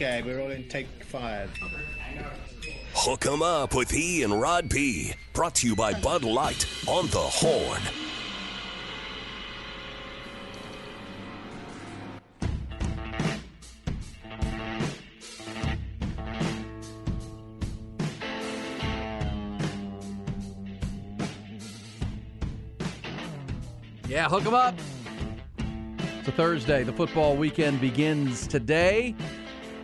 Okay, we're all in take five. Hook 'em up with E and Rod B. Brought to you by Bud Light on the Horn. Yeah, hook 'em up. It's a Thursday. The football weekend begins today.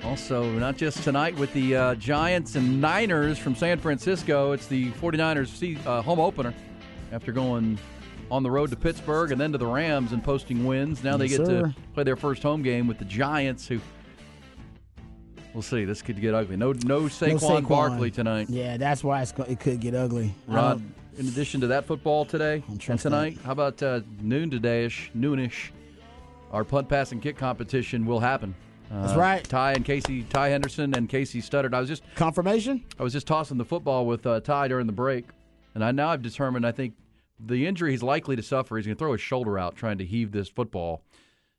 Also, not just tonight with the uh, Giants and Niners from San Francisco. It's the 49ers uh, home opener after going on the road to Pittsburgh and then to the Rams and posting wins. Now they Yes, get sir. to play their first home game with the Giants, who we'll see. This could get ugly. No, no Saquon, No Saquon. Barkley tonight. Yeah, that's why it's, it could get ugly. Rod, in addition to that football today and tonight, how about uh, noon today-ish, noonish? Our punt, pass, and kick competition will happen. Uh, That's right. Ty and Casey, Ty Henderson and Casey Studdard. I was just Confirmation? I was just tossing the football with uh, Ty during the break, and I now I've determined I think the injury he's likely to suffer. He's going to throw his shoulder out trying to heave this football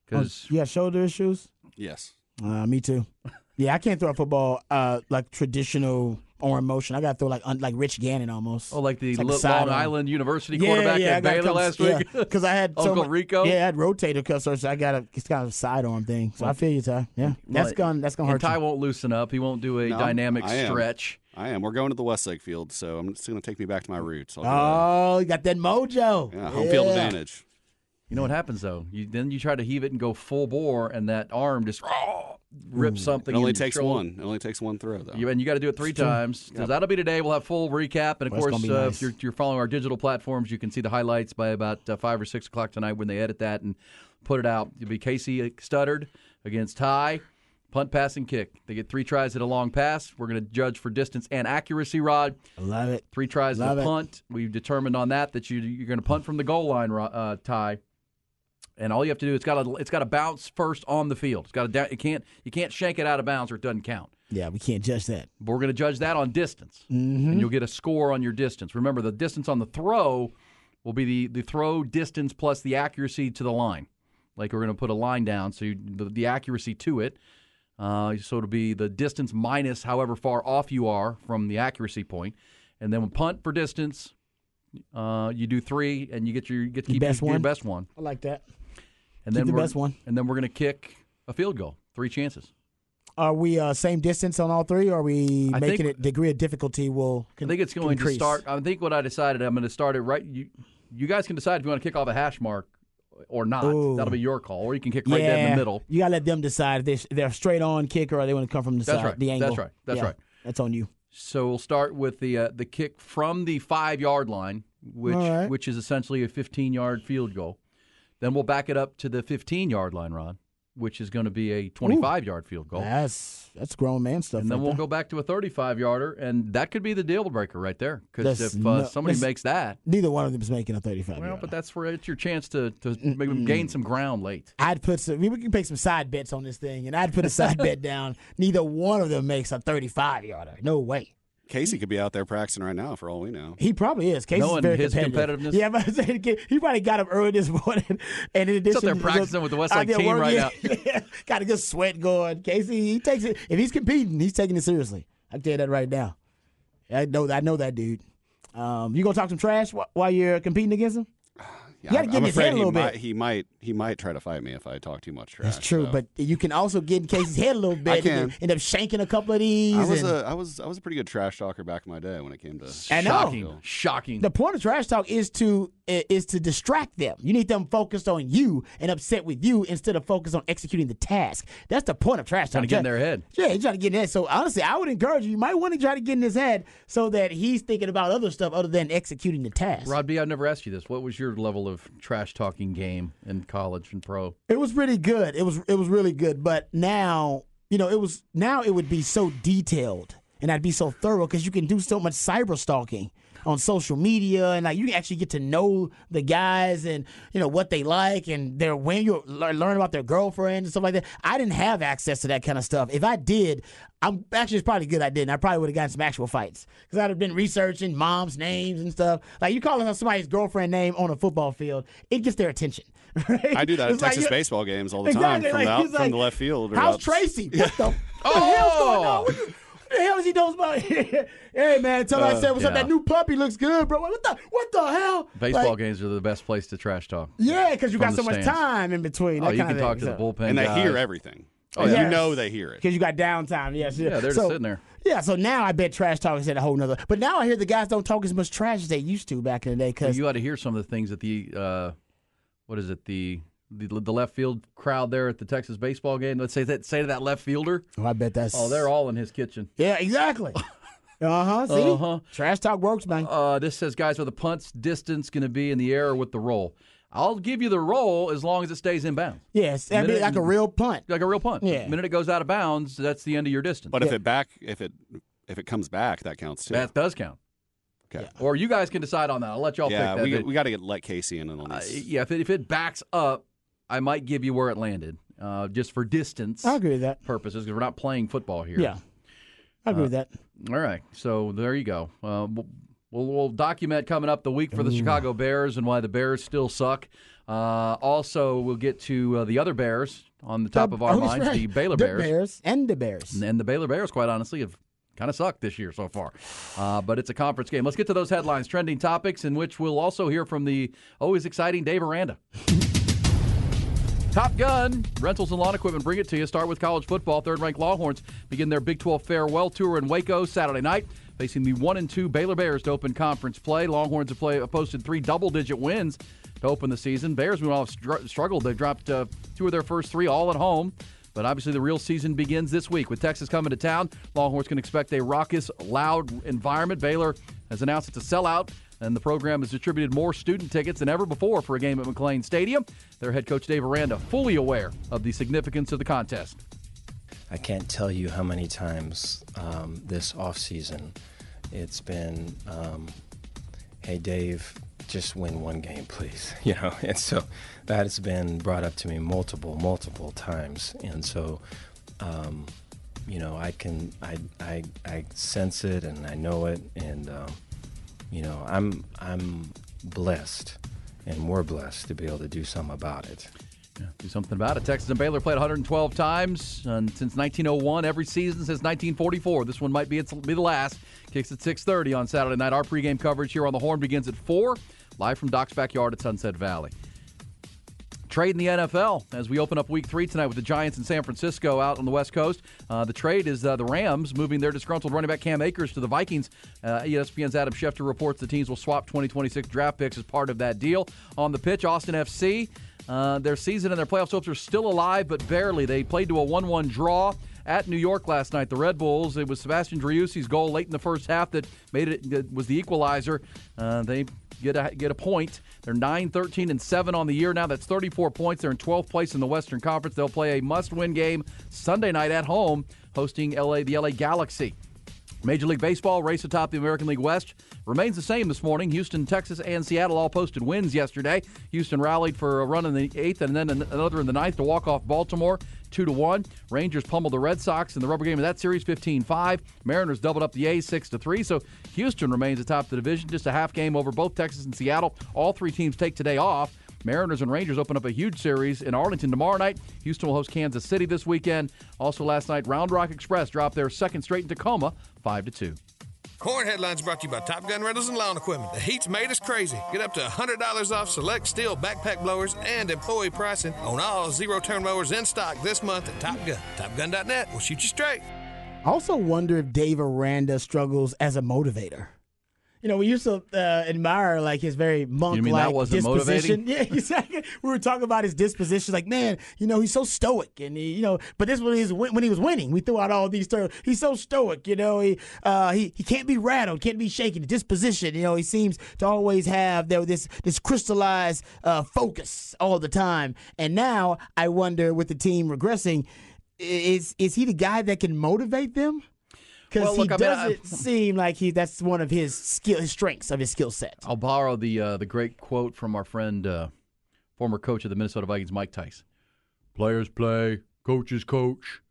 because You have shoulder issues? Yes. Uh, me too. Yeah, I can't throw a football uh, like traditional arm motion. I got to throw like un- like Rich Gannon almost. oh, like the It's like a Lo- sidearm. Long Island University yeah, quarterback yeah, I at Baylor come- last week. because I had so Uncle mu- Rico. Yeah, I had rotator cuff surgery. So I got a it's kind of a sidearm thing. So I feel you, Ty. Yeah, that's Well, gonna that's gonna and hurt Ty you. won't loosen up. He won't do a No, dynamic I am. stretch. I am. We're going to the Westlake Field, so I'm just going to take me back to my roots. I'll do Oh, you got that mojo. yeah, home field advantage. You know what happens though? You then you try to heave it and go full bore, and that arm just rips something. It only in takes shoulder. one. It only takes one throw, though. You, and you got to do it three times. So that'll be today. We'll have full recap, and of Well, course, uh, nice. if you're, you're following our digital platforms, you can see the highlights by about uh, five or six o'clock tonight when they edit that and put it out. It'll be Casey Studdard against Ty. Punt, pass, and kick. They get three tries at a long pass. We're going to judge for distance and accuracy, Rod. I love it. Three tries Love at a it. punt. We've determined on that that you, you're going to punt from the goal line, uh, Ty. And all you have to do it's got to it's got to bounce first on the field. It's got to it can't you can't shank it out of bounds or it doesn't count. Yeah, we can't judge that. But we're going to judge that on distance, Mm-hmm. and you'll get a score on your distance. Remember, the distance on the throw will be the, the throw distance plus the accuracy to the line. Like we're going to put a line down, so you, the, the accuracy to it. Uh, so it'll be the distance minus however far off you are from the accuracy point, and then when punt for distance, uh, you do three, and you get your you get to Your keep best your, your one? best one, I like that. And Keep then the we're, best one. and then we're going to kick a field goal, three chances. Are we uh, same distance on all three? Or are we I making think- it degree of difficulty will? I think it's going increase? to start. I think what I decided, I'm going to start it right. You, you guys can decide if you want to kick off a hash mark or not. Ooh. That'll be your call, or you can kick right yeah, the middle. You gotta let them decide if they- they're straight on kicker or they want to come from the That's side, right. the angle. That's right. That's Yeah, right. That's on you. So we'll start with the uh, the kick from the five yard line, which right. which is essentially a 15 yard field goal. Then we'll back it up to the 15 yard line, Ron, which is going to be a 25 yard field goal. That's that's grown man stuff. and then right we'll there. go back to a 35 yarder, and that could be the deal breaker right there. Because if uh, no- somebody makes that, Neither one of them is making a 35. well, yarder. but that's where it's your chance to to maybe gain some ground late. I'd put some. We can make some side bets on this thing, and I'd put a side bet down. Neither one of them makes a 35 yarder. No way. Casey could be out there practicing right now, for all we know. He probably is. Casey's Knowing very his competitive. competitiveness? Yeah, but I'm saying, he probably got up early this morning. And in addition, out there to practicing with the Westlake team right yeah, Yeah, got a good sweat going. Casey, he takes it. If he's competing, he's taking it seriously. I can tell you that right now. I know. I know that dude. Um, you gonna talk some trash while you're competing against him? Yeah, gotta I'm, get in I'm his head a he little might, bit. He might. He might try to fight me if I talk too much trash. That's true, so. but you can also get in Casey's head a little bit. can. And end up shanking a couple of these. I was and- a I was I was a pretty good trash talker back in my day when it came to. I know. Shocking, shocking. the point of trash talk is to is to distract them. You need them focused on you and upset with you instead of focused on executing the task. That's the point of trash talk. Trying to get in their head. Yeah, he's trying to get in their head. So honestly, I would encourage you. You might want to try to get in his head so that he's thinking about other stuff other than executing the task. Rod B, I've never asked you this. What was your level of trash talking game in college and pro? It was pretty good. It was it was really good. But now, you know, it was now it would be so detailed and I'd be so thorough because you can do so much cyber stalking on social media and like you can actually get to know the guys and you know what they like and their when you learn about their girlfriends and stuff like that. I didn't have access to that kind of stuff. If I did, I'm actually it's probably good I didn't. I probably would have gotten some actual fights because I'd have been researching moms' names and stuff. Like you calling somebody's girlfriend name on a football field, it gets their attention. Right? I do that at It's like Texas you- baseball games all the Exactly, time from, like, the, out, from like, the left field. or How's out- Tracy? What the? What the hell's going on? Oh! What the, hell is he doing about? hey man, tell I said what's up. That new puppy looks good, bro. What the what the hell? Baseball Like, games are the best place to trash talk. Yeah, because you From got the so much time in between. Oh, that you kind can talk thing, to the bullpen and they hear everything. Oh, And yeah. You know they hear it. Because you got downtime, yes. Yeah, they're just so, sitting there. Yeah, so now I bet trash talk is at a whole nother. But now I hear the guys don't talk as much trash as they used to back in the day. Because You ought to hear some of the things that the uh, what is it the, the the left field crowd there at the Texas baseball game. Let's say that say to that left fielder. oh, I bet that's Oh, they're all in his kitchen. yeah, exactly. Uh huh. See, Uh-huh. trash talk works, man. Uh, this says guys with the punts distance going to be in the air with the roll. I'll give you the roll as long as it stays in bounds, yes, that'd be like a real punt. like a real punt. Yeah. The minute it goes out of bounds, that's the end of your distance. But if it back, if it if it comes back, that counts too. that does count. okay. Or you guys can decide on that. I'll let y'all Yeah, pick that. we, we got to get let Casey in on uh, this. yeah, if it, if it backs up, I might give you where it landed, uh, just for distance I agree with that. purposes, because we're not playing football here. Yeah, I agree with that. All right, so there you go. Uh, we'll, we'll, we'll document coming up the week for the Chicago Bears and why the Bears still suck. Uh, also, we'll get to uh, the other Bears on the top of our Oh, minds, right. the Baylor the Bears. Bears and the Bears. And the Baylor Bears, quite honestly, have kind of sucked this year so far. Uh, but it's a conference game. Let's get to those headlines, trending topics, in which we'll also hear from the always exciting Dave Aranda. Top Gun, rentals and lawn equipment bring it to you. Start with college football. Third ranked Longhorns begin their Big 12 farewell tour in Waco Saturday night, facing the 1 and 2 Baylor Bears to open conference play. Longhorns have play, posted three double digit wins to open the season. Bears, meanwhile, have str- struggled. They've dropped uh, two of their first three all at home. But obviously, the real season begins this week with Texas coming to town. Longhorns can expect a raucous, loud environment. Baylor has announced it's a sellout, and the program has distributed more student tickets than ever before for a game at McLane Stadium. Their head coach Dave Aranda fully aware of the significance of the contest. I can't tell you how many times um, this off season it's been, um, hey Dave, just win one game, please. You know, and so that has been brought up to me multiple, multiple times, and so, um, you know, I can, I, I, I sense it and I know it, and um, you know, I'm, I'm blessed, and we're blessed to be able to do something about it. Yeah, do something about it. Texas and Baylor played 112 times and since 1901, every season since 1944. This one might be its be the last. Kicks at 6:30 on Saturday night. Our pregame coverage here on the Horn begins at four, live from Doc's backyard at Sunset Valley. Trade in the NFL as we open up Week Three tonight with the Giants in San Francisco out on the West Coast. Uh, the trade is uh, the Rams moving their disgruntled running back Cam Akers to the Vikings. Uh, ESPN's Adam Schefter reports the teams will swap 2026 draft picks as part of that deal. On the pitch, Austin FC. Uh, their season and their playoff hopes are still alive, but barely. They played to a 1-1 draw at New York last night. The Red Bulls. It was Sebastian Driussi's goal late in the first half that made it was the equalizer. Uh, they get a get a point. They're 9, 13, and 7 on the year now. That's 34 points. They're in 12th place in the Western Conference. They'll play a must-win game Sunday night at home, hosting LA the LA Galaxy. Major League Baseball race atop the American League West remains the same this morning. Houston, Texas, and Seattle all posted wins yesterday. Houston rallied for a run in the eighth and then another in the ninth to walk off Baltimore. Two to one. Rangers pummeled the Red Sox in the rubber game of that series, 15-5. Mariners doubled up the A's six to three. So Houston remains atop the division, just a half game over both Texas and Seattle. All three teams take today off. Mariners and Rangers open up a huge series in Arlington tomorrow night. Houston will host Kansas City this weekend. Also last night, Round Rock Express dropped their second straight in Tacoma, five to two. Corn headlines brought to you by Top Gun Rentals and Lawn Equipment. The heat's made us crazy. Get up to $100 off select steel backpack blowers and employee pricing on all zero turn mowers in stock this month at Top Gun. TopGun.net will shoot you straight. I also wonder if Dave Aranda struggles as a motivator. You know, we used to uh, admire like his very monk-like disposition. motivating? Yeah, exactly. We were talking about his disposition, like man, you know, he's so stoic, and he, you know, but this was his when he was winning. We threw out all these terms. He's so stoic, you know. He uh, he he can't be rattled, can't be shaken. The disposition, you know, he seems to always have there this this crystallized uh, focus all the time. And now I wonder, with the team regressing, is is he the guy that can motivate them? Because Well, he look, I mean, I- doesn't seem like he that's one of his skill, his strengths of his skill set. I'll borrow the uh, the great quote from our friend, uh, former coach of the Minnesota Vikings, Mike Tice. Players play, coaches coach.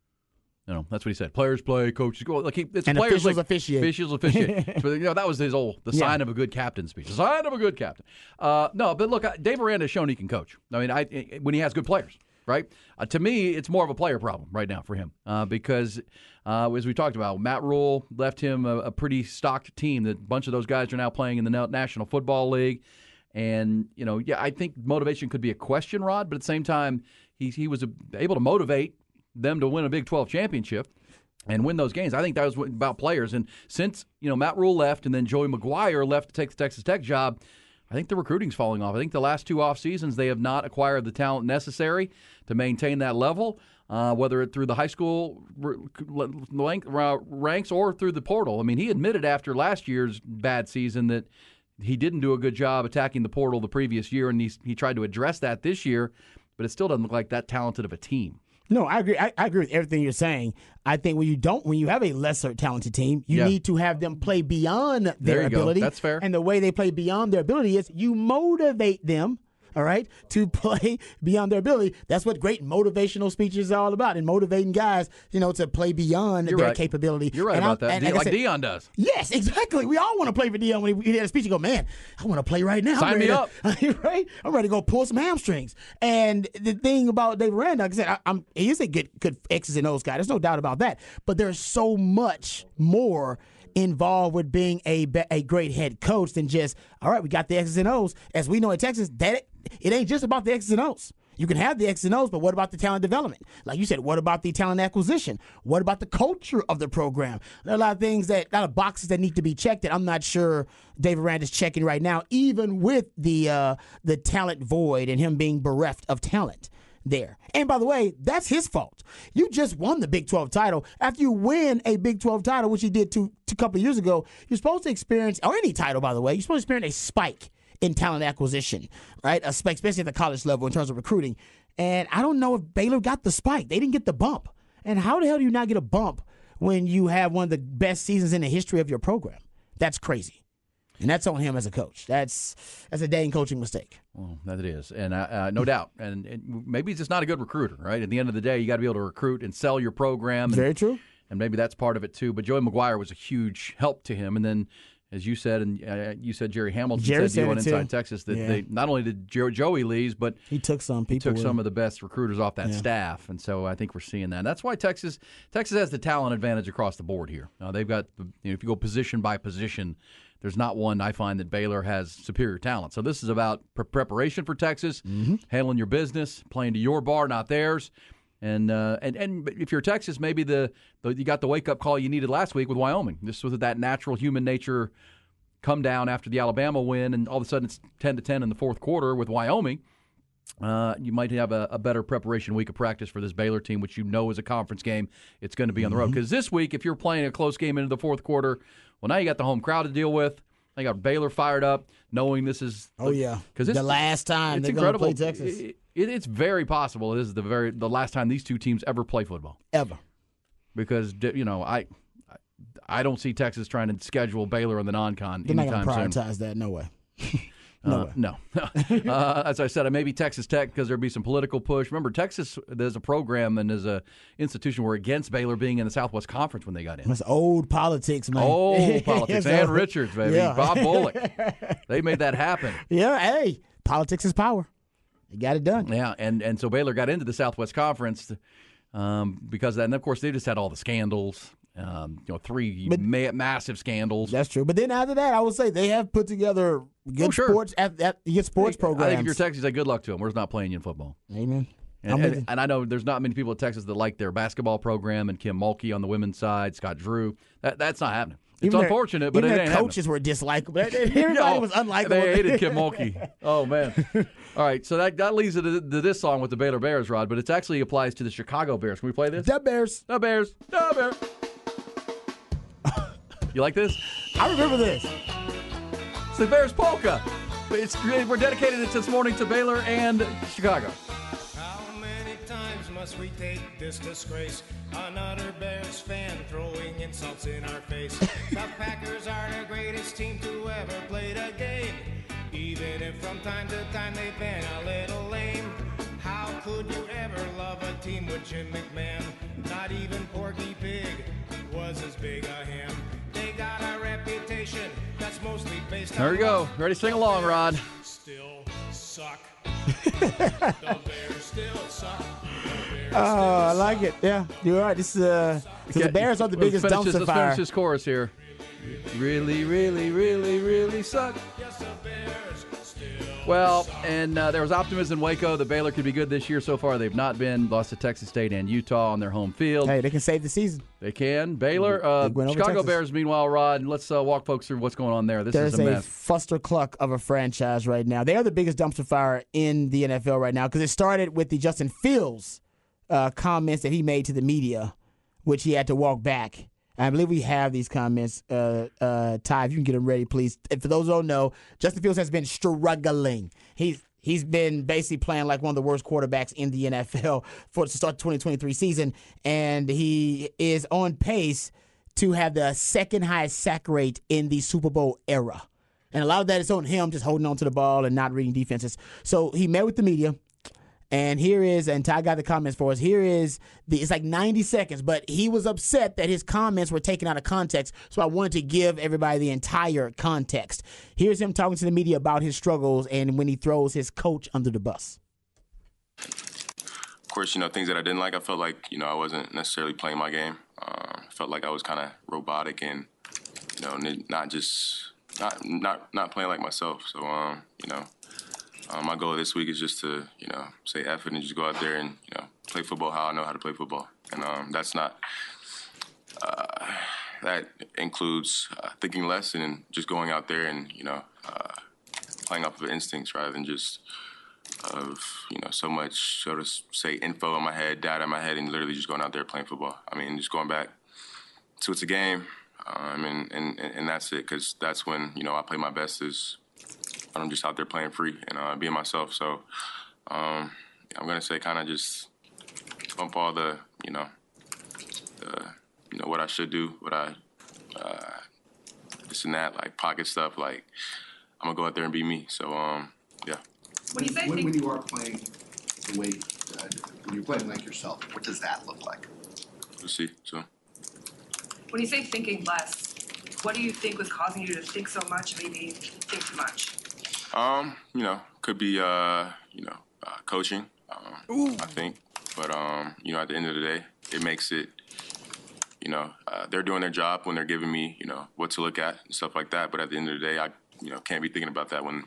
You know, that's what he said. Players play, coaches go. Like he, it's And players officials like- officiate. Officials officiate. so, you know, that was his old the Yeah. sign of a good captain speech. The sign of a good captain. Uh, no, but look, Dave Aranda has shown he can coach. I mean, I when he has good players. Right? Uh, to me, it's more of a player problem right now for him uh, because, uh, as we talked about, Matt Rhule left him a, a pretty stocked team. That a bunch of those guys are now playing in the National Football League. And, you know, yeah, I think motivation could be a question, Rod, but at the same time, he, he was able to motivate them to win a Big 12 championship and win those games. I think that was about players. And since, you know, Matt Rhule left and then Joey McGuire left to take the Texas Tech job, I think the recruiting's falling off. I think the last two off seasons they have not acquired the talent necessary to maintain that level, uh, whether it through the high school ranks or through the portal. I mean, he admitted after last year's bad season that he didn't do a good job attacking the portal the previous year, and he, he tried to address that this year, but it still doesn't look like that talented of a team. No, I agree. I, I, agree with everything you're saying. I think when you don't, when you have a lesser talented team, you yeah. need to have them play beyond their ability. Go. That's fair. And the way they play beyond their ability is you motivate them all right, to play beyond their ability. That's what great motivational speeches are all about, and motivating guys, you know, to play beyond You're their right. capability. You're right and about I'm, that, and, like said, Deion does. Yes, exactly. We all want to play for Dion when he, he had a speech. You go, man, I want to play right now. Sign me to, up. right? I'm ready to go pull some hamstrings. And the thing about Dave Aranda, like I said, I, am he is a good, good X's and O's guy. There's no doubt about that. But there's so much more involved with being a a great head coach than just all right. We got the X's and O's, as we know in Texas. That it ain't just about the X's and O's. You can have the X's and O's, but what about the talent development? Like you said, what about the talent acquisition? What about the culture of the program? There are a lot of things that, a lot of boxes that need to be checked that I'm not sure Dave Aranda is checking right now, even with the uh, the talent void and him being bereft of talent there. And by the way, that's his fault. You just won the Big 12 title. After you win a Big 12 title, which he did two, two couple years ago, you're supposed to experience, or any title, by the way, you're supposed to experience a spike in talent acquisition, right? Especially at the college level in terms of recruiting. And I don't know if Baylor got the spike. They didn't get the bump. And how the hell do you not get a bump when you have one of the best seasons in the history of your program? That's crazy. And that's on him as a coach. That's that's a dang coaching mistake. Well, that it is, and uh, uh, no doubt. And, and, maybe he's just not a good recruiter, right? At the end of the day, you got to be able to recruit and sell your program. And, Very true. And maybe that's part of it too. But Joey McGuire was a huge help to him, and then as you said, and uh, you said Jerry Hamilton Jerry said, said on Inside Texas that yeah. they not only did Joey leaves, but he took some people. took some of the best recruiters off that yeah. staff, and so I think we're seeing that. That's why Texas Texas has the talent advantage across the board here. Uh, they've got you know, if you go position by position, there's not one I find that Baylor has superior talent. So this is about pre- preparation for Texas, mm-hmm. handling your business, playing to your bar, not theirs. And uh, and and if you're Texas, maybe the, the you got the wake up call you needed last week with Wyoming. This was that natural human nature come down after the Alabama win, and all of a sudden it's 10 to 10 in the fourth quarter with Wyoming. Uh, you might have a, a, better preparation week of practice for this Baylor team, which you know is a conference game. It's going to be on the road because mm-hmm. this week, if you're playing a close game into the fourth quarter, well, now you got the home crowd to deal with. I got Baylor fired up, knowing this is oh yeah because the last time it's they're incredible. Play Texas. It, it, it's very possible this is the very the last time these two teams ever play football ever because you know I I don't see Texas trying to schedule Baylor in the non-con They're not going to prioritize soon. that. No way. no, uh, no. uh, as I said, I may be Texas Tech because there'd be some political push. Remember, Texas there's a program and there's a institution where against Baylor being in the Southwest Conference when they got in. That's old politics, man. Old politics. Ann Richards, baby. Yeah. Bob Bullock. they made that happen. Yeah. Hey, politics is power. They got it done. Yeah, and and so Baylor got into the Southwest Conference. Um, because of that, and of course they just had all the scandals um, you know, three but, ma- massive scandals. That's true. But then after that, I would say they have put together good oh, sure. sports at, at good sports I think, programs. I think if you're Texas, say good luck to them. We're not playing you in football. Amen. And, and, and, I know there's not many people at Texas that like their basketball program and Kim Mulkey on the women's side, Scott Drew. That, that's not happening. It's even unfortunate, their, but even it their coaches happening. were dislikable. Everybody was unlikable. They hated Kim Mulkey. Oh man! All right, so that, that leads to, to, this song with the Baylor Bears, Rod. But it actually applies to the Chicago Bears. Can we play this? The Bears. The Bears. The Bears. You like this? I remember this. It's the Bears polka. It's, we're dedicated it this morning to Baylor and Chicago. How many times must we take this disgrace? Another Bears fan throwing insults in our face. the Packers are the greatest team to ever play the game. Even if from time to time they've been a little lame. How could you ever love a team with Jim McMahon? Not even Porky Pig was as big a him. They got a reputation that's mostly based There we go. Ready to sing along, Rod. Still suck. the Bears still suck. Oh, I like it. Yeah, you're right. This is uh, so the Bears are the Let's biggest finish this- dumpster Let's fire. finish this chorus here. Really, really, really, really suck. Well, and uh, there was optimism in Waco that Baylor could be good this year. So far, they've not been. Lost to Texas State and Utah on their home field. Hey, they can save the season. They can. Baylor, uh, over Chicago. Bears. Meanwhile, Rod, let's uh, walk folks through what's going on there. This There's is a a mess. fuster cluck of a franchise right now. They are the biggest dumpster fire in the NFL right now because it started with the Justin Fields uh, comments that he made to the media, which he had to walk back. I believe we have these comments. Uh, uh, Ty, if you can get them ready, please. And for those who don't know, Justin Fields has been struggling. He's he's been basically playing like one of the worst quarterbacks in the NFL for to start the 2023 season, and he is on pace to have the second highest sack rate in the Super Bowl era. And a lot of that is on him just holding on to the ball and not reading defenses. So he met with the media. And here is, and Ty got the comments for us. Here is the, it's like 90 seconds, but he was upset that his comments were taken out of context. So I wanted to give everybody the entire context. Here's him talking to the media about his struggles and when he throws his coach under the bus. of course, you know, things that I didn't like, I felt like, you know, I wasn't necessarily playing my game. Uh, felt like I was kind of robotic and, you know, not just, not, not, not playing like myself. So, um, you know, um, my goal this week is just to, you know, say it and just go out there and, you know, play football how I know how to play football. And um, that's not, uh, that includes uh, thinking less and just going out there and, you know, uh, playing off of instincts rather than just, of you know so much so to say info in my head, data in my head, and literally just going out there playing football. I mean, just going back to it's a game, um, and, and and that's it because that's when you know I play my best is when I'm just out there playing free and uh, being myself. So um, I'm gonna say kind of just bump all the you know the you know what I should do, what I uh, this and that like pocket stuff. Like I'm gonna go out there and be me. So um, yeah. When you say when, think- when you are playing the way, uh, when you're playing like yourself, what does that look like? We'll see So. When you say thinking less, what do you think was causing you to think so much, maybe think too much? Um, you know, could be uh, you know, uh, coaching. Um, I think, but um, you know, at the end of the day, it makes it. You know, uh, they're doing their job when they're giving me, you know, what to look at and stuff like that. But at the end of the day, I, you know, can't be thinking about that when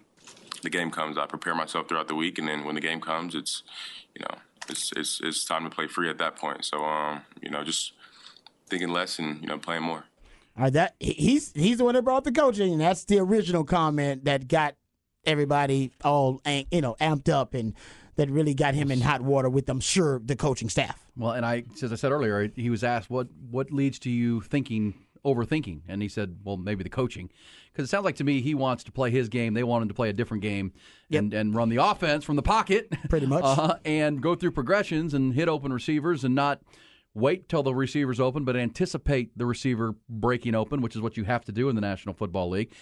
the game comes. I prepare myself throughout the week, and then when the game comes, it's, you know, it's it's it's time to play free at that point. So, um, you know, just thinking less and you know, playing more. All right, that he's he's the one that brought the coaching, and that's the original comment that got everybody all you know amped up, and that really got him in hot water with, I'm sure, the coaching staff. Well, and I, as I said earlier, he was asked what what leads to you thinking overthinking, and he said, well, maybe the coaching, because it sounds like to me he wants to play his game. They want him to play a different game and and run the offense from the pocket, Pretty much. uh, and go through progressions and hit open receivers and not wait till the receiver's open, but anticipate the receiver breaking open, which is what you have to do in the National Football League.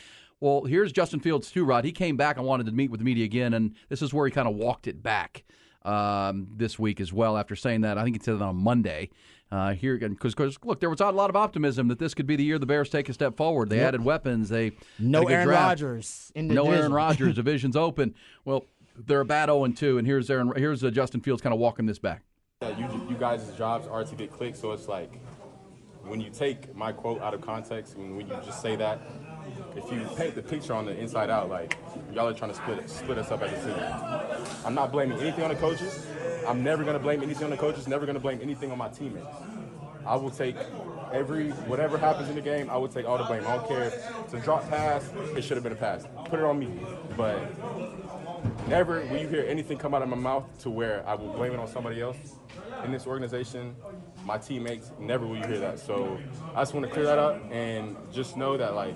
Well, here's Justin Fields too, Rod. He came back and wanted to meet with the media again, and this is where he kind of walked it back um, this week as well. After saying that, I think he said that on Monday. Uh, here, because look, there was a lot of optimism that this could be the year the Bears take a step forward. They Yep. added weapons. They No had a good Aaron. Rodgers no division. Aaron Rodgers. Division's open. Well, they're a bad 0 and 2, and here's Aaron. Here's uh, Justin Fields kind of walking this back. that you, you guys' jobs are to get clicks, so it's like when you take my quote out of context and when you just say that, if you paint the picture on the inside out, like y'all are trying to split split us up as a city. I'm not blaming anything on the coaches. I'm never gonna blame anything on the coaches. Never gonna blame anything on my teammates. I will take every whatever happens in the game. I will take all the blame. I don't care it's a drop pass. It should have been a pass. Put it on me. But never will you hear anything come out of my mouth to where I will blame it on somebody else. In this organization, my teammates, never will you hear that. So I just want to clear that up and just know that like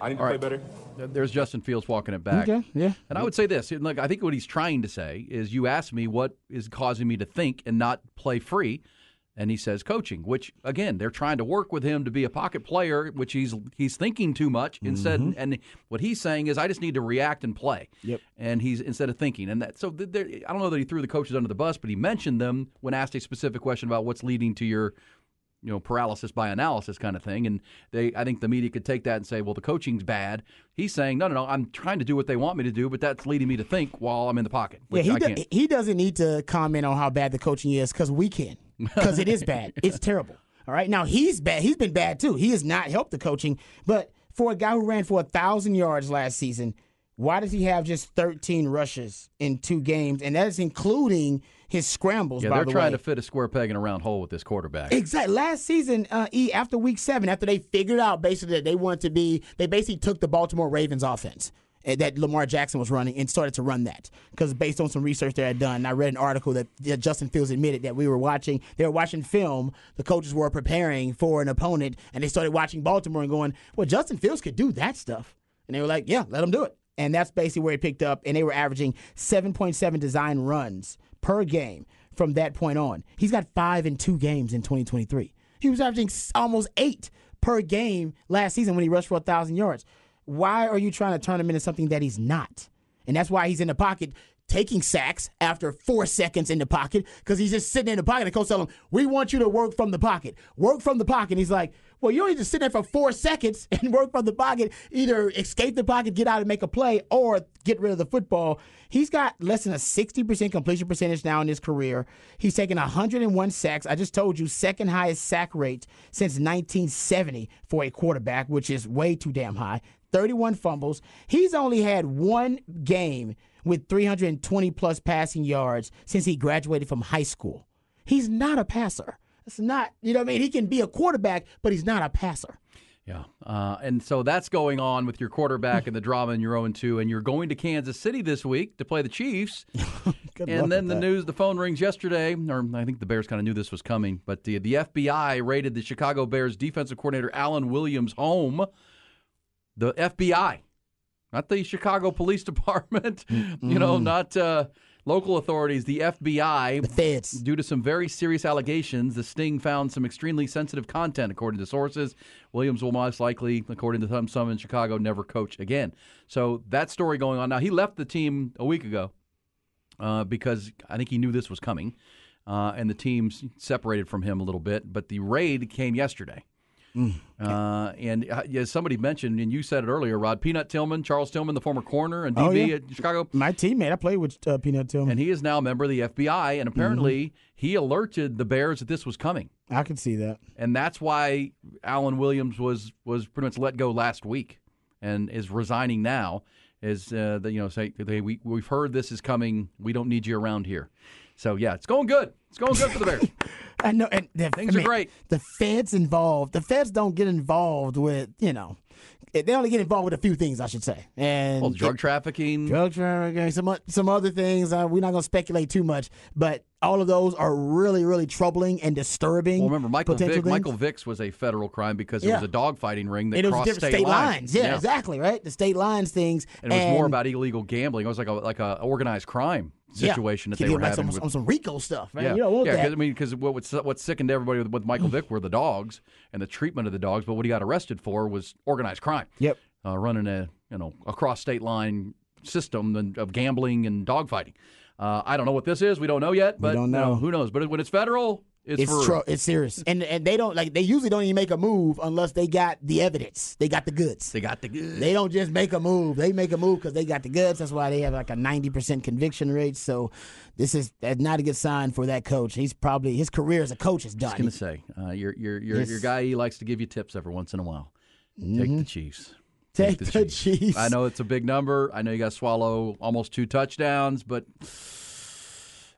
I need to All play right. better. There's Justin Fields walking it back. Okay, yeah. And I would say this: look, I think what he's trying to say is, you asked me what is causing me to think and not play free, and he says coaching. Which again, they're trying to work with him to be a pocket player, which he's he's thinking too much instead. Mhm. And what he's saying is, I just need to react and play. Yep. And he's instead of thinking, and that so I don't know that he threw the coaches under the bus, but he mentioned them when asked a specific question about what's leading to your you know paralysis by analysis kind of thing. And they, I think the media could take that and say, well, the coaching's bad. He's saying, no, no, no, I'm trying to do what they want me to do, but that's leading me to think while I'm in the pocket. Yeah, he, do- he doesn't need to comment on how bad the coaching is because we can. Because it is bad. It's terrible. All right. Now he's bad. He's been bad too. He has not helped the coaching. But for a guy who ran for a thousand yards last season, why does he have just 13 rushes in two games? And that is including his scrambles. Yeah, they're the trying way. to fit a square peg in a round hole with this quarterback. Exactly. Last season, uh, E after week seven, after they figured out basically that they wanted to be, they basically took the Baltimore Ravens offense uh, that Lamar Jackson was running and started to run that because based on some research they had done, I read an article that that Justin Fields admitted that we were watching. They were watching film. The coaches were preparing for an opponent, and they started watching Baltimore and going, "Well, Justin Fields could do that stuff," and they were like, "Yeah, let him do it." And that's basically where he picked up, and they were averaging 7.7 design runs per game from that point on. He's got five and two games in 2023. He was averaging almost eight per game last season when he rushed for a thousand yards. Why are you trying to turn him into something that he's not? And that's why he's in the pocket taking sacks after four seconds in the pocket because he's just sitting in the pocket. And coach tell him, "We want you to work from the pocket. Work from the pocket." And He's like, "Well, you only just sit there for four seconds and work from the pocket. Either escape the pocket, get out and make a play, or get rid of the football." He's got less than a 60% completion percentage now in his career. He's taken 101 sacks. I just told you, second highest sack rate since 1970 for a quarterback, which is way too damn high. 31 fumbles. He's only had one game with 320 plus passing yards since he graduated from high school. He's not a passer. It's not, you know what I mean? He can be a quarterback, but he's not a passer. Yeah. Uh, and so that's going on with your quarterback and the drama in your own 2. And you're going to Kansas City this week to play the Chiefs. And then the that. news, the phone rings yesterday, or I think the Bears kind of knew this was coming, but the, the FBI raided the Chicago Bears defensive coordinator Alan Williams' home. The FBI, not the Chicago Police Department, you know, not uh, local authorities, the FBI. The feds. Due to some very serious allegations, the sting found some extremely sensitive content, according to sources. Williams will most likely, according to some, some in Chicago, never coach again. So that story going on now. He left the team a week ago uh, because I think he knew this was coming, uh, and the teams separated from him a little bit. But the raid came yesterday. Uh, and uh, as somebody mentioned, and you said it earlier, Rod Peanut Tillman, Charles Tillman, the former corner and DB Oh, yeah. at Chicago, My teammate, I played with uh, Peanut Tillman. and he is now a member of the FBI. And apparently, Mm-hmm. he alerted the Bears that this was coming, I can see that. and that's why Alan Williams was was pretty much let go last week, and is resigning now. Is uh, the, you know say they, we we've heard this is coming. We don't need you around here. So yeah, it's going good. It's going good for the Bears. I know, and the, Things I are great. The feds involved. The feds don't get involved with you know. They only get involved with a few things, I should say. And Well, drug trafficking. drug trafficking, some some other things. Uh, we're not going to speculate too much, but all of those are really, really troubling and disturbing. Well, remember Michael potential Vick. things. Michael Vick's was a federal crime because it Yeah. was a dogfighting ring that crossed state, state lines. Yeah, exactly. Right, the state lines things. And it was more about illegal gambling. It was like a like a organized crime Yeah. situation that Could they were like having. some, with, on some RICO stuff, man. yeah, You don't want yeah. that. 'cause, I mean, because what was, what sickened everybody with, with Michael Vick were the dogs and the treatment of the dogs. But what he got arrested for was organized crime. Yep. uh, running a you know across state line system of gambling and dogfighting. Uh, I don't know what this is. We don't know yet. But don't you know. who knows? But when it's federal, it's, It's tro- it's serious, and and they don't like they usually don't even make a move unless they got the evidence. They got the goods. They got the goods. They don't just make a move. They make a move because they got the goods. That's why they have like a ninety percent conviction rate. So this is that's not a good sign for that coach. He's probably his career as a coach is done. I was going to say, uh, your your your Yes. your guy he likes to give you tips every once in a while. Take the Chiefs. Mm-hmm. Take the Chiefs. I know it's a big number. I know you got to swallow almost two touchdowns, but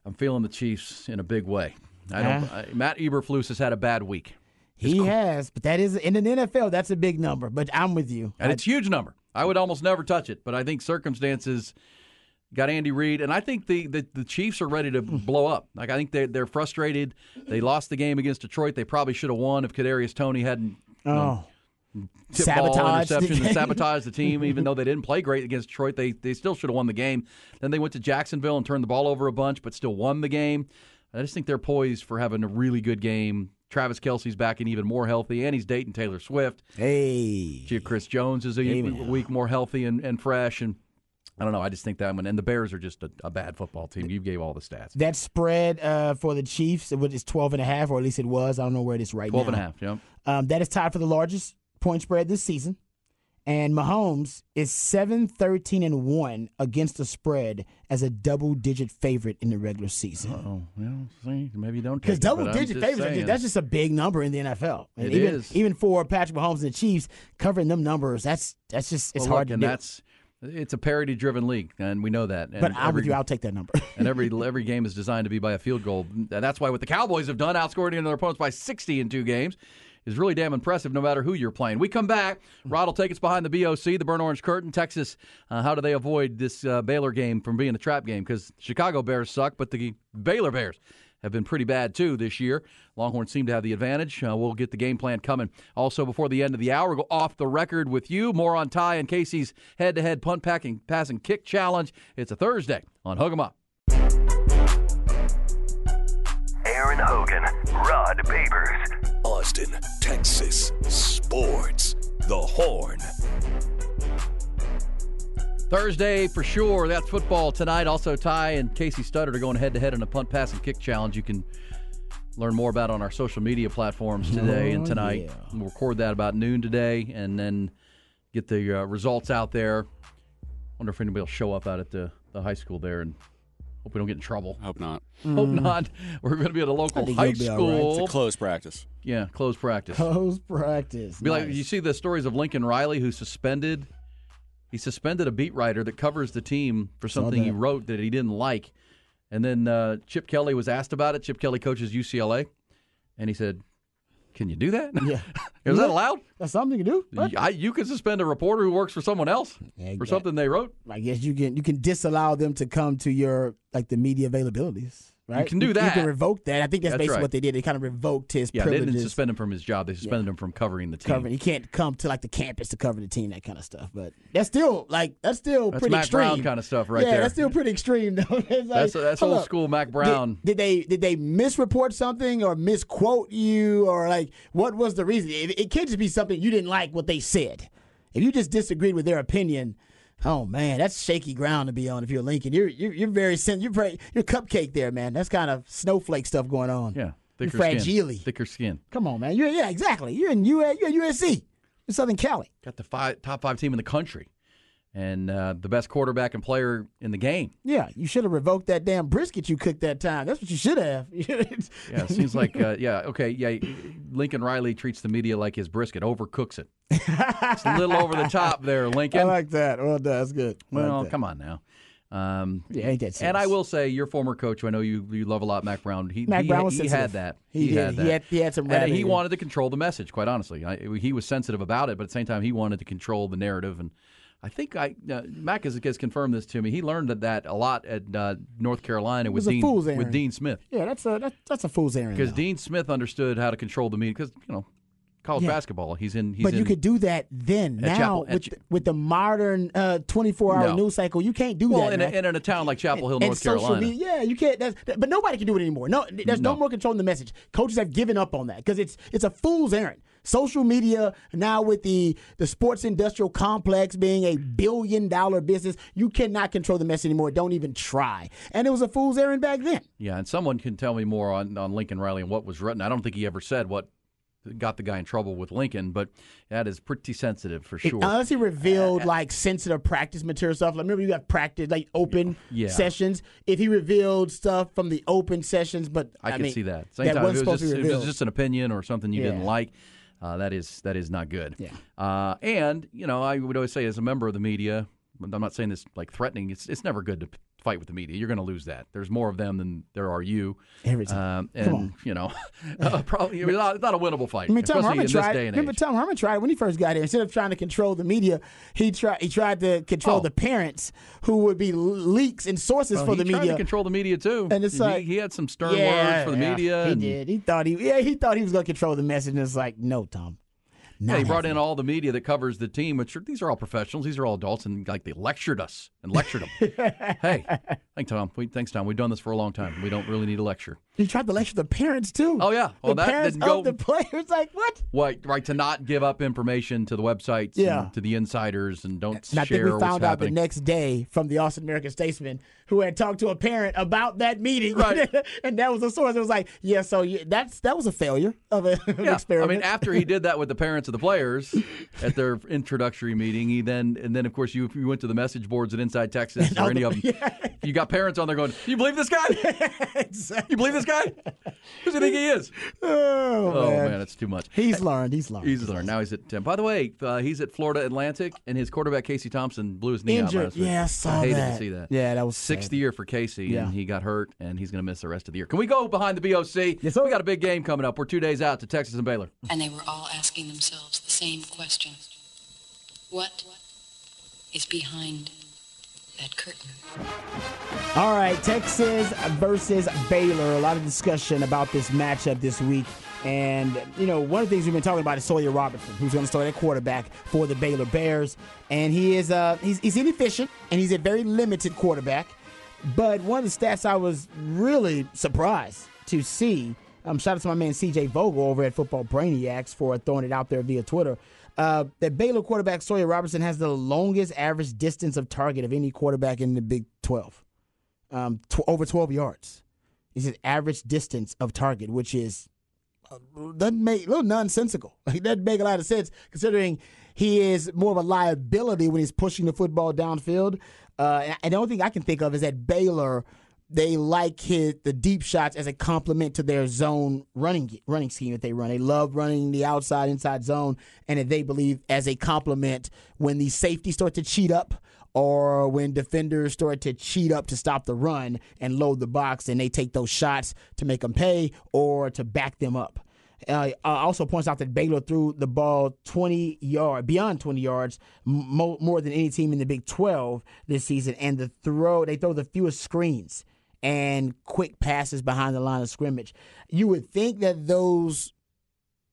I'm feeling the Chiefs in a big way. I don't. I, Matt Eberflus has had a bad week, He has, but that is in an NFL. That's a big number. But I'm with you. and it's a huge number. I would almost never touch it, but I think circumstances got Andy Reid, and I think the, the, the Chiefs are ready to blow up. Like I think they they're frustrated. They lost the game against Detroit. They probably should have won if Kadarius Toney hadn't know, oh, the interception and sabotage the team. Even though they didn't play great against Detroit, they they still should have won the game. Then they went to Jacksonville and turned the ball over a bunch, but still won the game. I just think they're poised for having a really good game. Travis Kelce's back and even more healthy, and he's dating Taylor Swift. hey, Chris Jones is a Amen. week more healthy and, and fresh, and I don't know. I just think that one and the Bears are just a, a bad football team. You gave all the stats. That spread uh, for the Chiefs, was 12 and a half, or at least it was. I don't know where it is right 12 now. and a half, yeah. Um, that is tied for the largest point spread this season. And Mahomes is 7 13 and 1 against the spread as a double digit favorite in the regular season. Oh, well, see, maybe you don't Because double digit just favorites, that's just a big number in the NFL. And It even, is. Even for Patrick Mahomes and the Chiefs, covering them numbers, that's that's just, it's Well, hard look, to and do. that's it's a parity driven league, and we know that. And but I'm every- with you, I'll take that number. and every every game is designed to be by a field goal. And that's why what the Cowboys have done, outscoring their opponents by 60 in two games, is really damn impressive. No matter who you're playing. We come back. Rod will take us behind the BOC, the Burn Orange Curtain, Texas. Uh, how do they avoid this uh, Baylor game from being a trap game? Because Chicago Bears suck, but the Baylor Bears have been pretty bad too this year. Longhorns seem to have the advantage. Uh, we'll get the game plan coming. Also, before the end of the hour, go off the record with you. More on Ty and Casey's head-to-head punt packing, passing kick challenge. It's a Thursday on Hook 'em Up. Aaron Hogan, Rod Babers, Austin, Texas Sports. The Horn. Thursday for sure. That's football tonight. Also, Ty and Casey Studdard are going head to head in a punt, pass, and kick challenge. You can learn more about on our social media platforms today and Oh, tonight. yeah. We'll record that about noon today, and then get the uh, results out there. Wonder if anybody will show up out at the, the high school there, and hope we don't get in trouble. Hope not. Hope not. We're going to be at a local think high you'll be all right. school. It's a close practice. Yeah, closed practice. Close practice. Be like Nice. you see the stories of Lincoln Riley who suspended he suspended a beat writer that covers the team for something he that. wrote that he didn't like. And then uh, Chip Kelly was asked about it. Chip Kelly coaches UCLA, and he said, "Can you do that? Yeah. Is that allowed? That's something you can do. I, you can suspend a reporter who works for someone else Yeah, for something they wrote. I guess you can you can disallow them to come to your like the media availabilities. Right? can do You that. You can revoke that. I think that's, That's basically right. what they did. They kind of revoked his Yeah, they privileges. didn't suspend him from his job. They suspended him from covering the team. covering. He can't come to like the campus to cover the team, that kind of stuff. But that's still like that's still That's pretty Mack extreme. Brown kind of stuff right yeah, there. that's still pretty extreme though. Like, That's that's old up. school Mack Did- Brown. Did, they did they misreport something or misquote you or like what was the reason? It, it can't just be something you didn't like what they said. If you just disagreed with their opinion, oh man, that's shaky ground to be on. If you're Lincoln, you're you're, you're very sen- you're very, you're cupcake there, man. That's kind of snowflake stuff going on. yeah, You're thicker fragile. skin. Thicker skin. Come on, man. You're yeah, exactly. You're in you're in USC. In Southern Cali. Got the five, top five team in the country, and uh, the best quarterback and player in the game. Yeah, you should have revoked that damn brisket you cooked that time. That's what you should have. Yeah, it seems like uh, yeah, okay, yeah. Lincoln Riley treats the media like his brisket, overcooks it. it's a little over the top there, Lincoln. I like that. Well, that's good. I like well, that. come on now. Um, Yeah, ain't that and I will say, your former coach, who I know you you love a lot, Mack Brown. He Mack he, Brown was he had that. He did. had He that. had- he had some And he wanted to control the message. Quite honestly, I, he was sensitive about it, but at the same time, he wanted to control the narrative. And I think I uh, Mack has, has confirmed this to me. He learned that, that a lot at uh, North Carolina with Dean with. Dean Smith. Yeah, that's a that's, that's a fool's errand. Because. Dean Smith understood how to control the media. Because you know, college Yeah. basketball, he's in. He's but in, you could do that then. Now Chapel- with the, with the modern uh, 24 hour No. news cycle, you can't do well, that. in a, and in a town like Chapel Hill, and North social Carolina. media, yeah, you can't. That's, that- but nobody can do it anymore. No, there's no, No. more controlling the message. Coaches have given up on that because it's it's a fool's errand. Social media now with the the sports industrial complex being a billion dollar business, you cannot control the mess anymore. Don't even try. And it was a fool's errand back then. Yeah, and someone can tell me more on, on Lincoln Riley and what was written. I don't think he ever said what got the guy in trouble with Lincoln, but that is pretty sensitive for sure. Unless he Uh, revealed like sensitive practice material stuff. Like remember you got practice like open Yeah. sessions. If he revealed stuff from the open sessions, but I, I, can mean, see that. Same that time, it was, just, it was just an opinion or something you didn't like. Uh, that is that is not good. Yeah. Uh, and you know, I would always say, as a member of the media, I'm not saying this like threatening. It's it's never good to fight with the media. You're going to lose that. There's more of them than there are you. Every time. Um, Come and on. you know, uh, probably it's not, not a winnable fight, I mean, Tom Herman tried. day and Remember. Tom Herman tried when he first got here. Instead of trying to control the media, he tried. He tried to control Oh. the parents, who would be leaks and sources Well, for he the tried media. to control the media too. And it's like- he had some stern yeah, words for the yeah, media. He did. He thought he. Yeah, he thought he was going to control the message, and it's like, no, Tom. Yeah, he brought in all the media that covers the team, which are, these are all professionals. These are all adults, and like they lectured us and lectured them. hey, thanks Tom. We, thanks Tom. We've done this for a long time. We don't really need a lecture. He tried to lecture the parents too. Oh yeah, well the that parents didn't go. of the players. Like what? What right to not give up information to the websites, Yeah. to the insiders, and don't And I think we found out the next day from the Austin American Statesman who had talked to a parent about that meeting, Right. and that was the source. It was like, yeah, so yeah, that's that was a failure of a, of an Yeah, I mean, after he did that with the parents of the players at their introductory meeting, he then and then of course you you went to the message boards at Inside Texas or any of them, you got parents on there going, "You believe this guy? You believe this guy? Who do you think he is?" oh, Oh man. man, it's too much. he's learned. He's learned. He's learned. Now he's at 10. By the way, uh, he's at Florida Atlantic, and his quarterback, Casey Thompson, blew his knee Injured. out last week. Yeah, I saw hated that. to see that. Yeah, that was Sixth sad. year for Casey, Yeah. and he got hurt, and he's going to miss the rest of the year. Can we go behind the BOC? Yes, We got a big game coming up. We're two days out to Texas and Baylor. And they were all asking themselves the same question What is behind that curtain? All right, Texas versus Baylor. A lot of discussion about this matchup this week. And, you know, one of the things we've been talking about is Sawyer Robertson, who's going to start at quarterback for the Baylor Bears. And he is uh, he's, he's inefficient, and he's a very limited quarterback. But one of the stats I was really surprised to see, um, shout out to my man CJ Vogel over at Football Brainiacs for throwing it out there via Twitter. Uh, that Baylor quarterback Sawyer Robertson has the longest average distance of target of any quarterback in the Big 12 um, tw- over 12 yards. Is his average distance of target, which is uh, doesn't make a little nonsensical. Like doesn't make a lot of sense considering he is more of a liability when he's pushing the football downfield. Uh, and the only thing I can think of is that Baylor they like his the deep shots as a complement to their zone running running scheme that they run. They love running the outside inside zone, and that they believe as a complement when the safeties start to cheat up or when defenders start to cheat up to stop the run and load the box, and they take those shots to make them pay or to back them up. Uh, uh, also points out that Baylor threw the ball 20 yard beyond 20 yards more than any team in the Big 12 this season, and the throw they throw the fewest screens and quick passes behind the line of scrimmage. You would think that those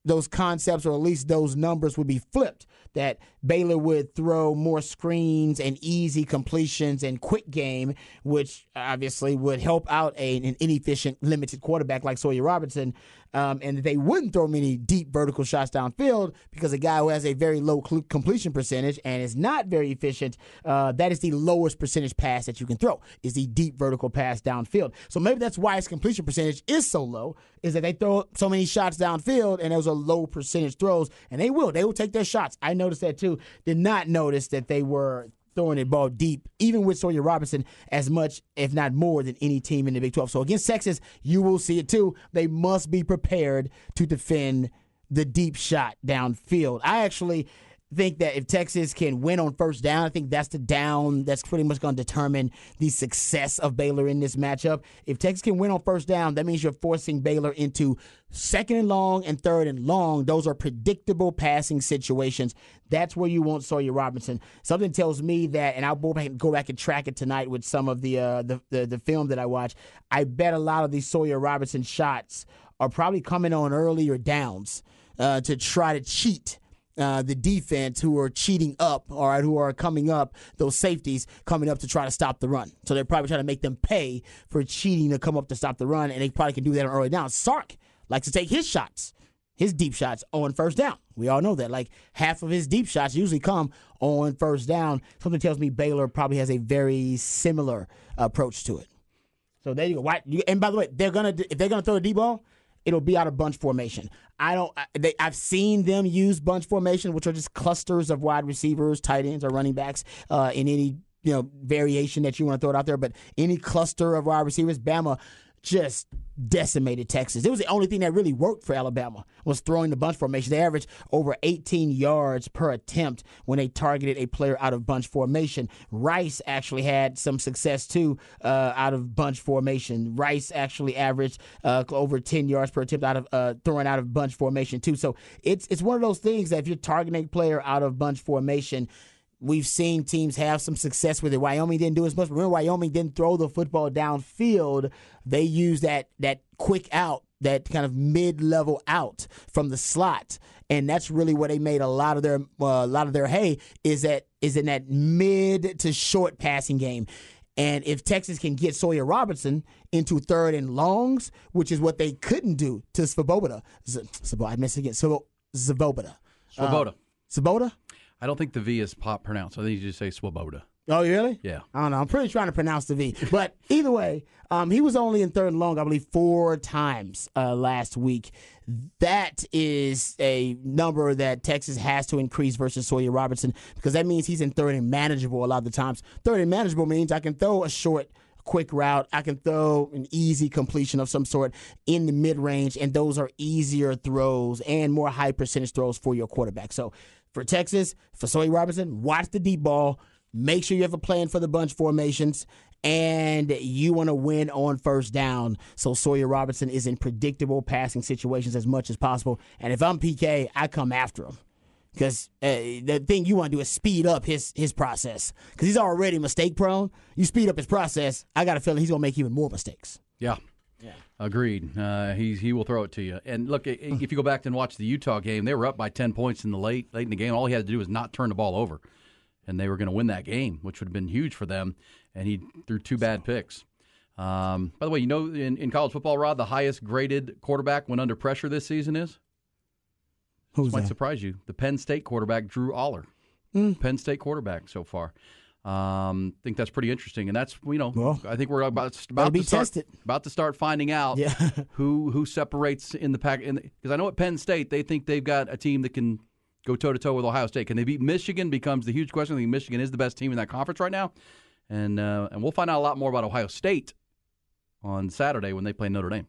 those concepts or at least those numbers would be flipped that Baylor would throw more screens and easy completions and quick game which obviously would help out a, an inefficient limited quarterback like Sawyer Robertson um, and they wouldn't throw many deep vertical shots downfield because a guy who has a very low cl- completion percentage and is not very efficient uh, that is the lowest percentage pass that you can throw is the deep vertical pass downfield. So maybe that's why his completion percentage is so low is that they throw so many shots downfield and those are low percentage throws and they will they will take their shots. I noticed that too did not notice that they were throwing the ball deep even with sawyer robinson as much if not more than any team in the big 12 so against texas you will see it too. They must be prepared to defend the deep shot downfield. I actually think that if Texas can win on first down, I think that's the down that's pretty much going to determine the success of Baylor in this matchup. If Texas can win on first down, that means you're forcing Baylor into second and long and third and long. Those are predictable passing situations. That's where you want Sawyer Robinson. Something tells me that, and I'll go back, and track it tonight with some of the, uh, the, the the film that I watch. I bet a lot of these Sawyer Robinson shots are probably coming on earlier downs uh, to try to cheat uh, the defense who are cheating up, all right, who are coming up, those safeties coming up to try to stop the run. So they're probably trying to make them pay for cheating to come up to stop the run, and they probably can do that on early down. Sark likes to take his shots, his deep shots on first down. We all know that. Like half of his deep shots usually come on first down. Something tells me Baylor probably has a very similar approach to it. So there you go. And by the way, they're gonna if they're gonna throw a deep ball, it'll be out of bunch formation. I don't. They, I've seen them use bunch formation, which are just clusters of wide receivers, tight ends, or running backs uh, in any you know variation that you want to throw it out there. But any cluster of wide receivers, Bama just decimated Texas. It was the only thing that really worked for Alabama was throwing the bunch formation. They averaged over 18 yards per attempt when they targeted a player out of bunch formation. Rice actually had some success too uh, out of bunch formation. Rice actually averaged uh, over 10 yards per attempt out of uh, throwing out of bunch formation too. So it's it's one of those things that if you're targeting a player out of bunch formation. We've seen teams have some success with it. Wyoming didn't do as much. Remember, Wyoming didn't throw the football downfield. They used that that quick out that kind of mid-level out from the slot, and that's really where they made a lot of their uh, a lot of their hay is that is in that mid to short passing game. And if Texas can get Sawyer Robertson into third and longs, which is what they couldn't do to Svoboda, Z- Svoboda I missed it again, Svo- Svoboda. Swoboda. Uh, Svoboda? I don't think the V is pop pronounced. I think you just say Swoboda. Oh, really? Yeah. I don't know. I'm pretty trying to pronounce the V. But either way, um, he was only in third and long, I believe, four times uh, last week. That is a number that Texas has to increase versus Sawyer Robertson because that means he's in third and manageable a lot of the times. Third and manageable means I can throw a short, quick route. I can throw an easy completion of some sort in the mid range, and those are easier throws and more high percentage throws for your quarterback. So for Texas, for Sawyer Robinson, watch the deep ball. Make sure you have a plan for the bunch formations, and you want to win on first down. So Sawyer Robinson is in predictable passing situations as much as possible. And if I'm PK, I come after him because uh, the thing you want to do is speed up his his process because he's already mistake prone. You speed up his process, I got a feeling he's gonna make even more mistakes. Yeah. Agreed. Uh, he he will throw it to you. And look, if you go back and watch the Utah game, they were up by ten points in the late late in the game. All he had to do was not turn the ball over, and they were going to win that game, which would have been huge for them. And he threw two bad picks. Um, by the way, you know in, in college football, Rod, the highest graded quarterback when under pressure this season is. Who's this might that? surprise you. The Penn State quarterback, Drew Allar. Mm. Penn State quarterback so far. Um, think that's pretty interesting, and that's you know I think we're about Gotta about be to start, tested. about to start finding out Yeah. who who separates in the pack. Because I know at Penn State they think they've got a team that can go toe to toe with Ohio State. Can they beat Michigan? Becomes the huge question. I think Michigan is the best team in that conference right now, and uh, and we'll find out a lot more about Ohio State on Saturday when they play Notre Dame.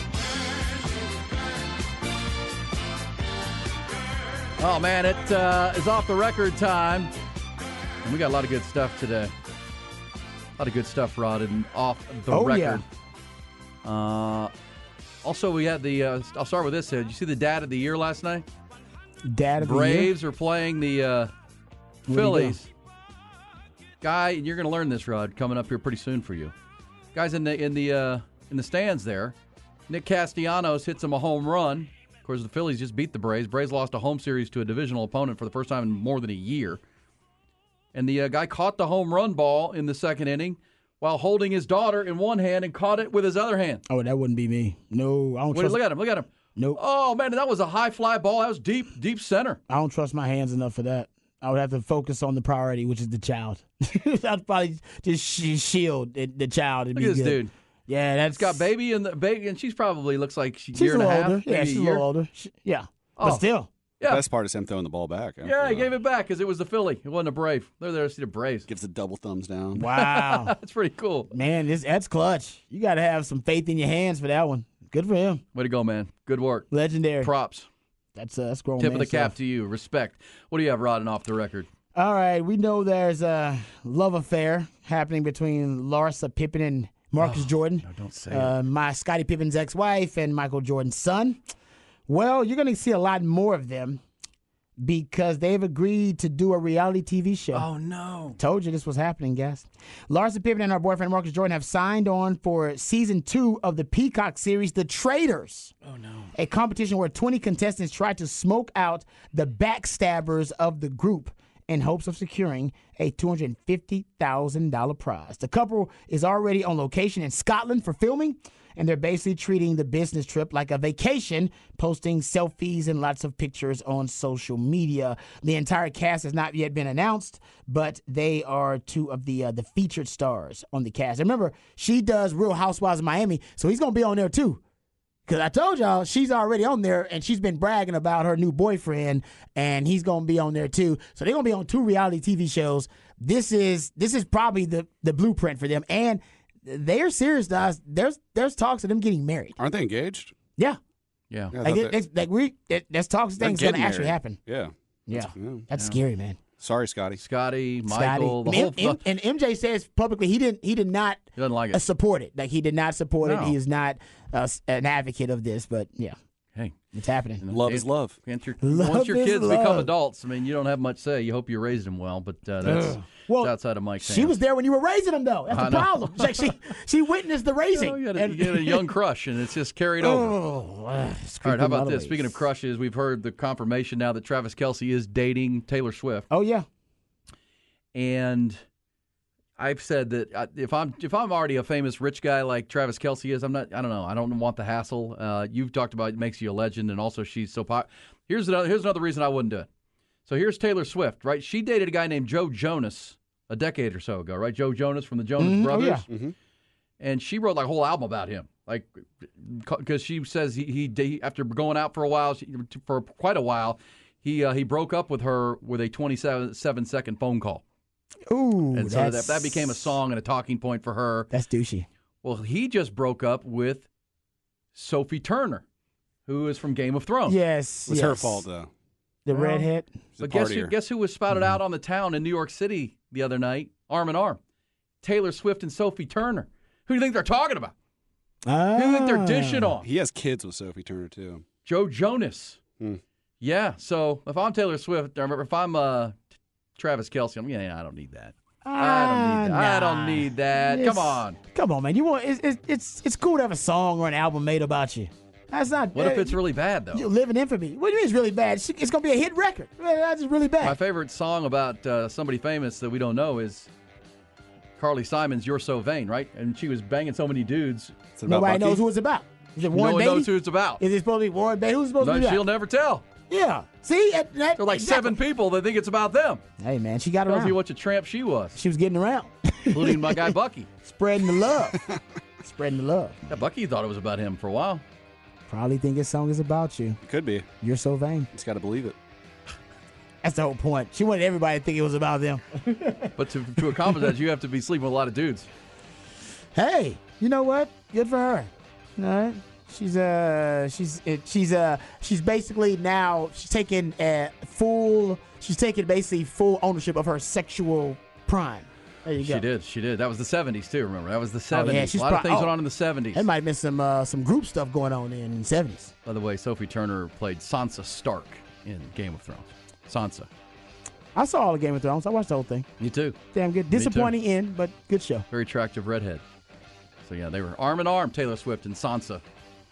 Oh man, it uh, is off the record time, and we got a lot of good stuff today. A lot of good stuff, Rod, and off the Oh, record. Uh, also, we had the. Uh, I'll start with this. Did you see the dad of the year last night? Dad of the year? Braves are playing the uh, Phillies. Guy, and you're going to learn this, Rod, coming up here pretty soon for you. Guys in the in the uh, in the stands there. Nick Castellanos hits him a home run. Course, the Phillies just beat the Braves. Braves lost a home series to a divisional opponent for the first time in more than a year. And the uh, guy caught the home run ball in the second inning while holding his daughter in one hand and caught it with his other hand. Oh, that wouldn't be me. No, I don't Wait, trust. look at him! Look at him! Nope. Oh man, that was a high fly ball. That was deep, deep center. I don't trust my hands enough for that. I would have to focus on the priority, which is the child. I'd probably just shield the, the child. And Look be at this good. dude. Yeah, that's It's got baby and the baby, and she's probably looks like she, She's year a and a half. older. Yeah, she's a year. little older. She- yeah, Oh. but still. Yeah. Best part is him throwing the ball back. after Yeah, he that. gave it back because it was the Philly. It wasn't a Brave. They're there to see the Braves. Gives a double thumbs down. Wow, That's pretty cool. man, this that's clutch. You got to have some faith in your hands for that one. Good for him. Way to go, man. Good work. Legendary. Props. That's uh, that's grown Tip of man the cap to you. Respect. What do you have, Rod, and off the record? All right, we know there's a love affair happening between Larsa Pippen and Marcus Jordan. Oh, don't say uh, My Scottie Pippen's ex-wife and Michael Jordan's son. Well, you're going to see a lot more of them because they've agreed to do a reality TV show. Oh no! Told you this was happening, guys. Larsa Pippen and her boyfriend Marcus Jordan have signed on for season two of the Peacock series, The Traitors. Oh no! A competition where 20 contestants try to smoke out the backstabbers of the group in hopes of securing a $250,000 prize. The couple is already on location in Scotland for filming, and they're basically treating the business trip like a vacation, posting selfies and lots of pictures on social media. The entire cast has not yet been announced, but they are two of the uh, the featured stars on the cast. And remember, she does Real Housewives of Miami, so he's going to be on there too Because I told y'all she's already on there and she's been bragging about her new boyfriend and he's gonna be on there too. So they're gonna be on two reality TV shows. This is this is probably the the blueprint for them. And they're serious, guys. There's there's talks of them getting married. Aren't they engaged? Yeah. Yeah. Yeah, I Like, it, it's- like we it, there's talks of things gonna actually happen. Yeah. Yeah. That's- yeah. That's Yeah. scary, man. Sorry, Scotty. Scotty, Scotty. Michael, the M- whole. M- and MJ says publicly he didn't he did not He doesn't like it. uh, support it. Like he did not support it. He is not uh, an advocate of this. But yeah, hey, it's happening. Love is love. Once your, Love once your is kids become adults, I mean, you don't have much say. You hope you raised them well, but uh, that's, Ugh. Well, that's outside of Mike's She hands. was there when you were raising them, though. That's I the know. problem. Like she she witnessed the raising. You, know, you, had a, And- you had a young crush, and it's just carried over. Oh, uh, All right, how about this? Speaking of crushes, we've heard the confirmation now that Travis Kelce is dating Taylor Swift. Oh yeah. and I've said that uh, if I'm if I'm already a famous rich guy like Travis Kelce is, I'm not. I don't know. I don't want the hassle. Uh, you've talked about it makes you a legend, and also she's so pop. Here's another. Here's another reason I wouldn't do it. So here's Taylor Swift, right? She dated a guy named Joe Jonas a decade or so ago, right? Joe Jonas from the Jonas Mhm. Oh, Brothers. yeah. And she wrote like a whole album about him, like because she says he, he he after going out for a while she, for quite a while, he uh, he broke up with her with a 27 seven second phone call. Ooh, And so that, that became a song and a talking point for her. That's douchey. Well, he just broke up with Sophie Turner, who is from Game of Thrones. Yes, It was her fault, though. The Well, redhead. But guess who, guess who was spouted out on the town in New York City the other night, arm in arm? Taylor Swift and Sophie Turner. Who do you think they're talking about? Who do you think they're dishing on? He has kids with Sophie Turner too. Joe Jonas. Hmm. Yeah. So if I'm Taylor Swift, or if I'm uh, Travis Kelce, I'm yeah, I don't need that. I don't need that. I don't need that. Come on. Come on, man. You want it's, it's it's it's cool to have a song or an album made about you. That's not. What if uh, it's really bad though? You live in infamy. What do you mean it's really bad? It's, it's gonna be a hit record. That's just really bad. My favorite song about uh, somebody famous that we don't know is Carly Simon's "You're So Vain," right? And she was banging so many dudes. Nobody knows who it's about. Is it No Warren one Beatty? knows who it's about. Is it supposed to be Warren Beatty? Who's supposed No, to be that? she'll never tell. Yeah. See, that, that, There are like seven people that think it's about them. Hey, man, she got Tells around. you what a tramp she was, She was getting around, including my guy Bucky. spreading the love, spreading the love. Yeah, Bucky thought it was about him for a while. Probably think his song is about you. Could be. You're so vain. Just got to believe it. That's the whole point. She wanted everybody to think it was about them. But to, to accomplish that, you have to be sleeping with a lot of dudes. hey, you know what? Good for her. All right. She's uh she's it, she's uh she's basically now she's taking uh, full she's taking basically full ownership of her sexual prime. There you go. She did. She did. That was the 70s, too, remember? That was the Oh, 70s. yeah, a she's lot of things oh. went on in the 70s. There might have been some uh, some group stuff going on in the seventies. By the way, Sophie Turner played Sansa Stark in Game of Thrones. Sansa. I saw all the Game of Thrones. I watched the whole thing. Me too. Damn good. Disappointing end, but good show. Very attractive redhead. So, yeah, they were arm in arm, Taylor Swift and Sansa,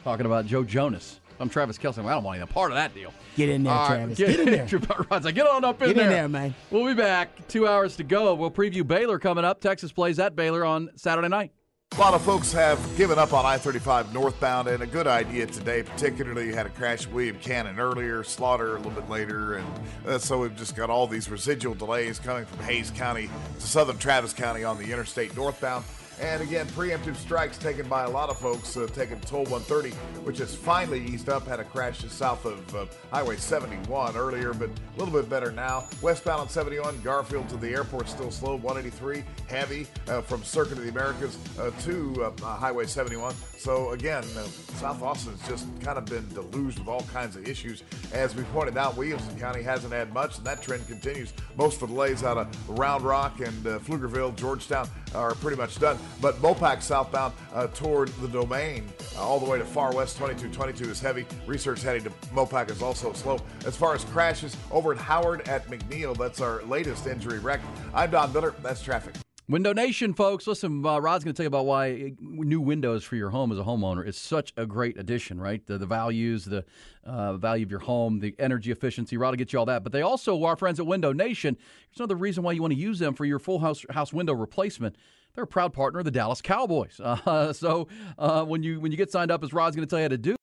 talking about Joe Jonas. I'm Travis Kelce. I don't want any part of that deal. Get in there, All right, Travis. Get, Get in there. Get on up in Get there. in there, man. We'll be back. Two hours to go. We'll preview Baylor coming up. Texas plays at Baylor on Saturday night. A lot of folks have given up on I 35 northbound, and a good idea today, particularly had a crash at William Cannon earlier, Slaughter a little bit later, and uh, so we've just got all these residual delays coming from Hays County to southern Travis County on the interstate northbound. And again, preemptive strikes taken by a lot of folks, uh, taking toll 130, which has finally eased up. Had a crash just south of uh, Highway 71 earlier, but a little bit better now. Westbound on 71, Garfield to the airport still slow. 183 heavy uh, from Circuit of the Americas uh, to uh, uh, Highway 71. So again, South Austin's just kind of been deluged with all kinds of issues. As we pointed out, Williamson County hasn't had much, and that trend continues. Most of the delays out of Round Rock and Pflugerville, Georgetown are pretty much done. But Mopac southbound uh, toward the domain, uh, all the way to far west 2222 is heavy. Research heading to Mopac is also slow. As far as crashes over at Howard at McNeil, that's our latest injury wreck. I'm Don Miller. That's traffic. Window Nation, folks. Listen, uh, Rod's going to tell you about why new windows for your home as a homeowner is such a great addition, right? The, the values, the uh, value of your home, the energy efficiency. Rod will get you all that. But they also, our friends at Window Nation, here's another reason why you want to use them for your full house, house window replacement. They're a proud partner of the Dallas Cowboys. Uh, so uh, when you when you get signed up, as Rod's going to tell you how to do,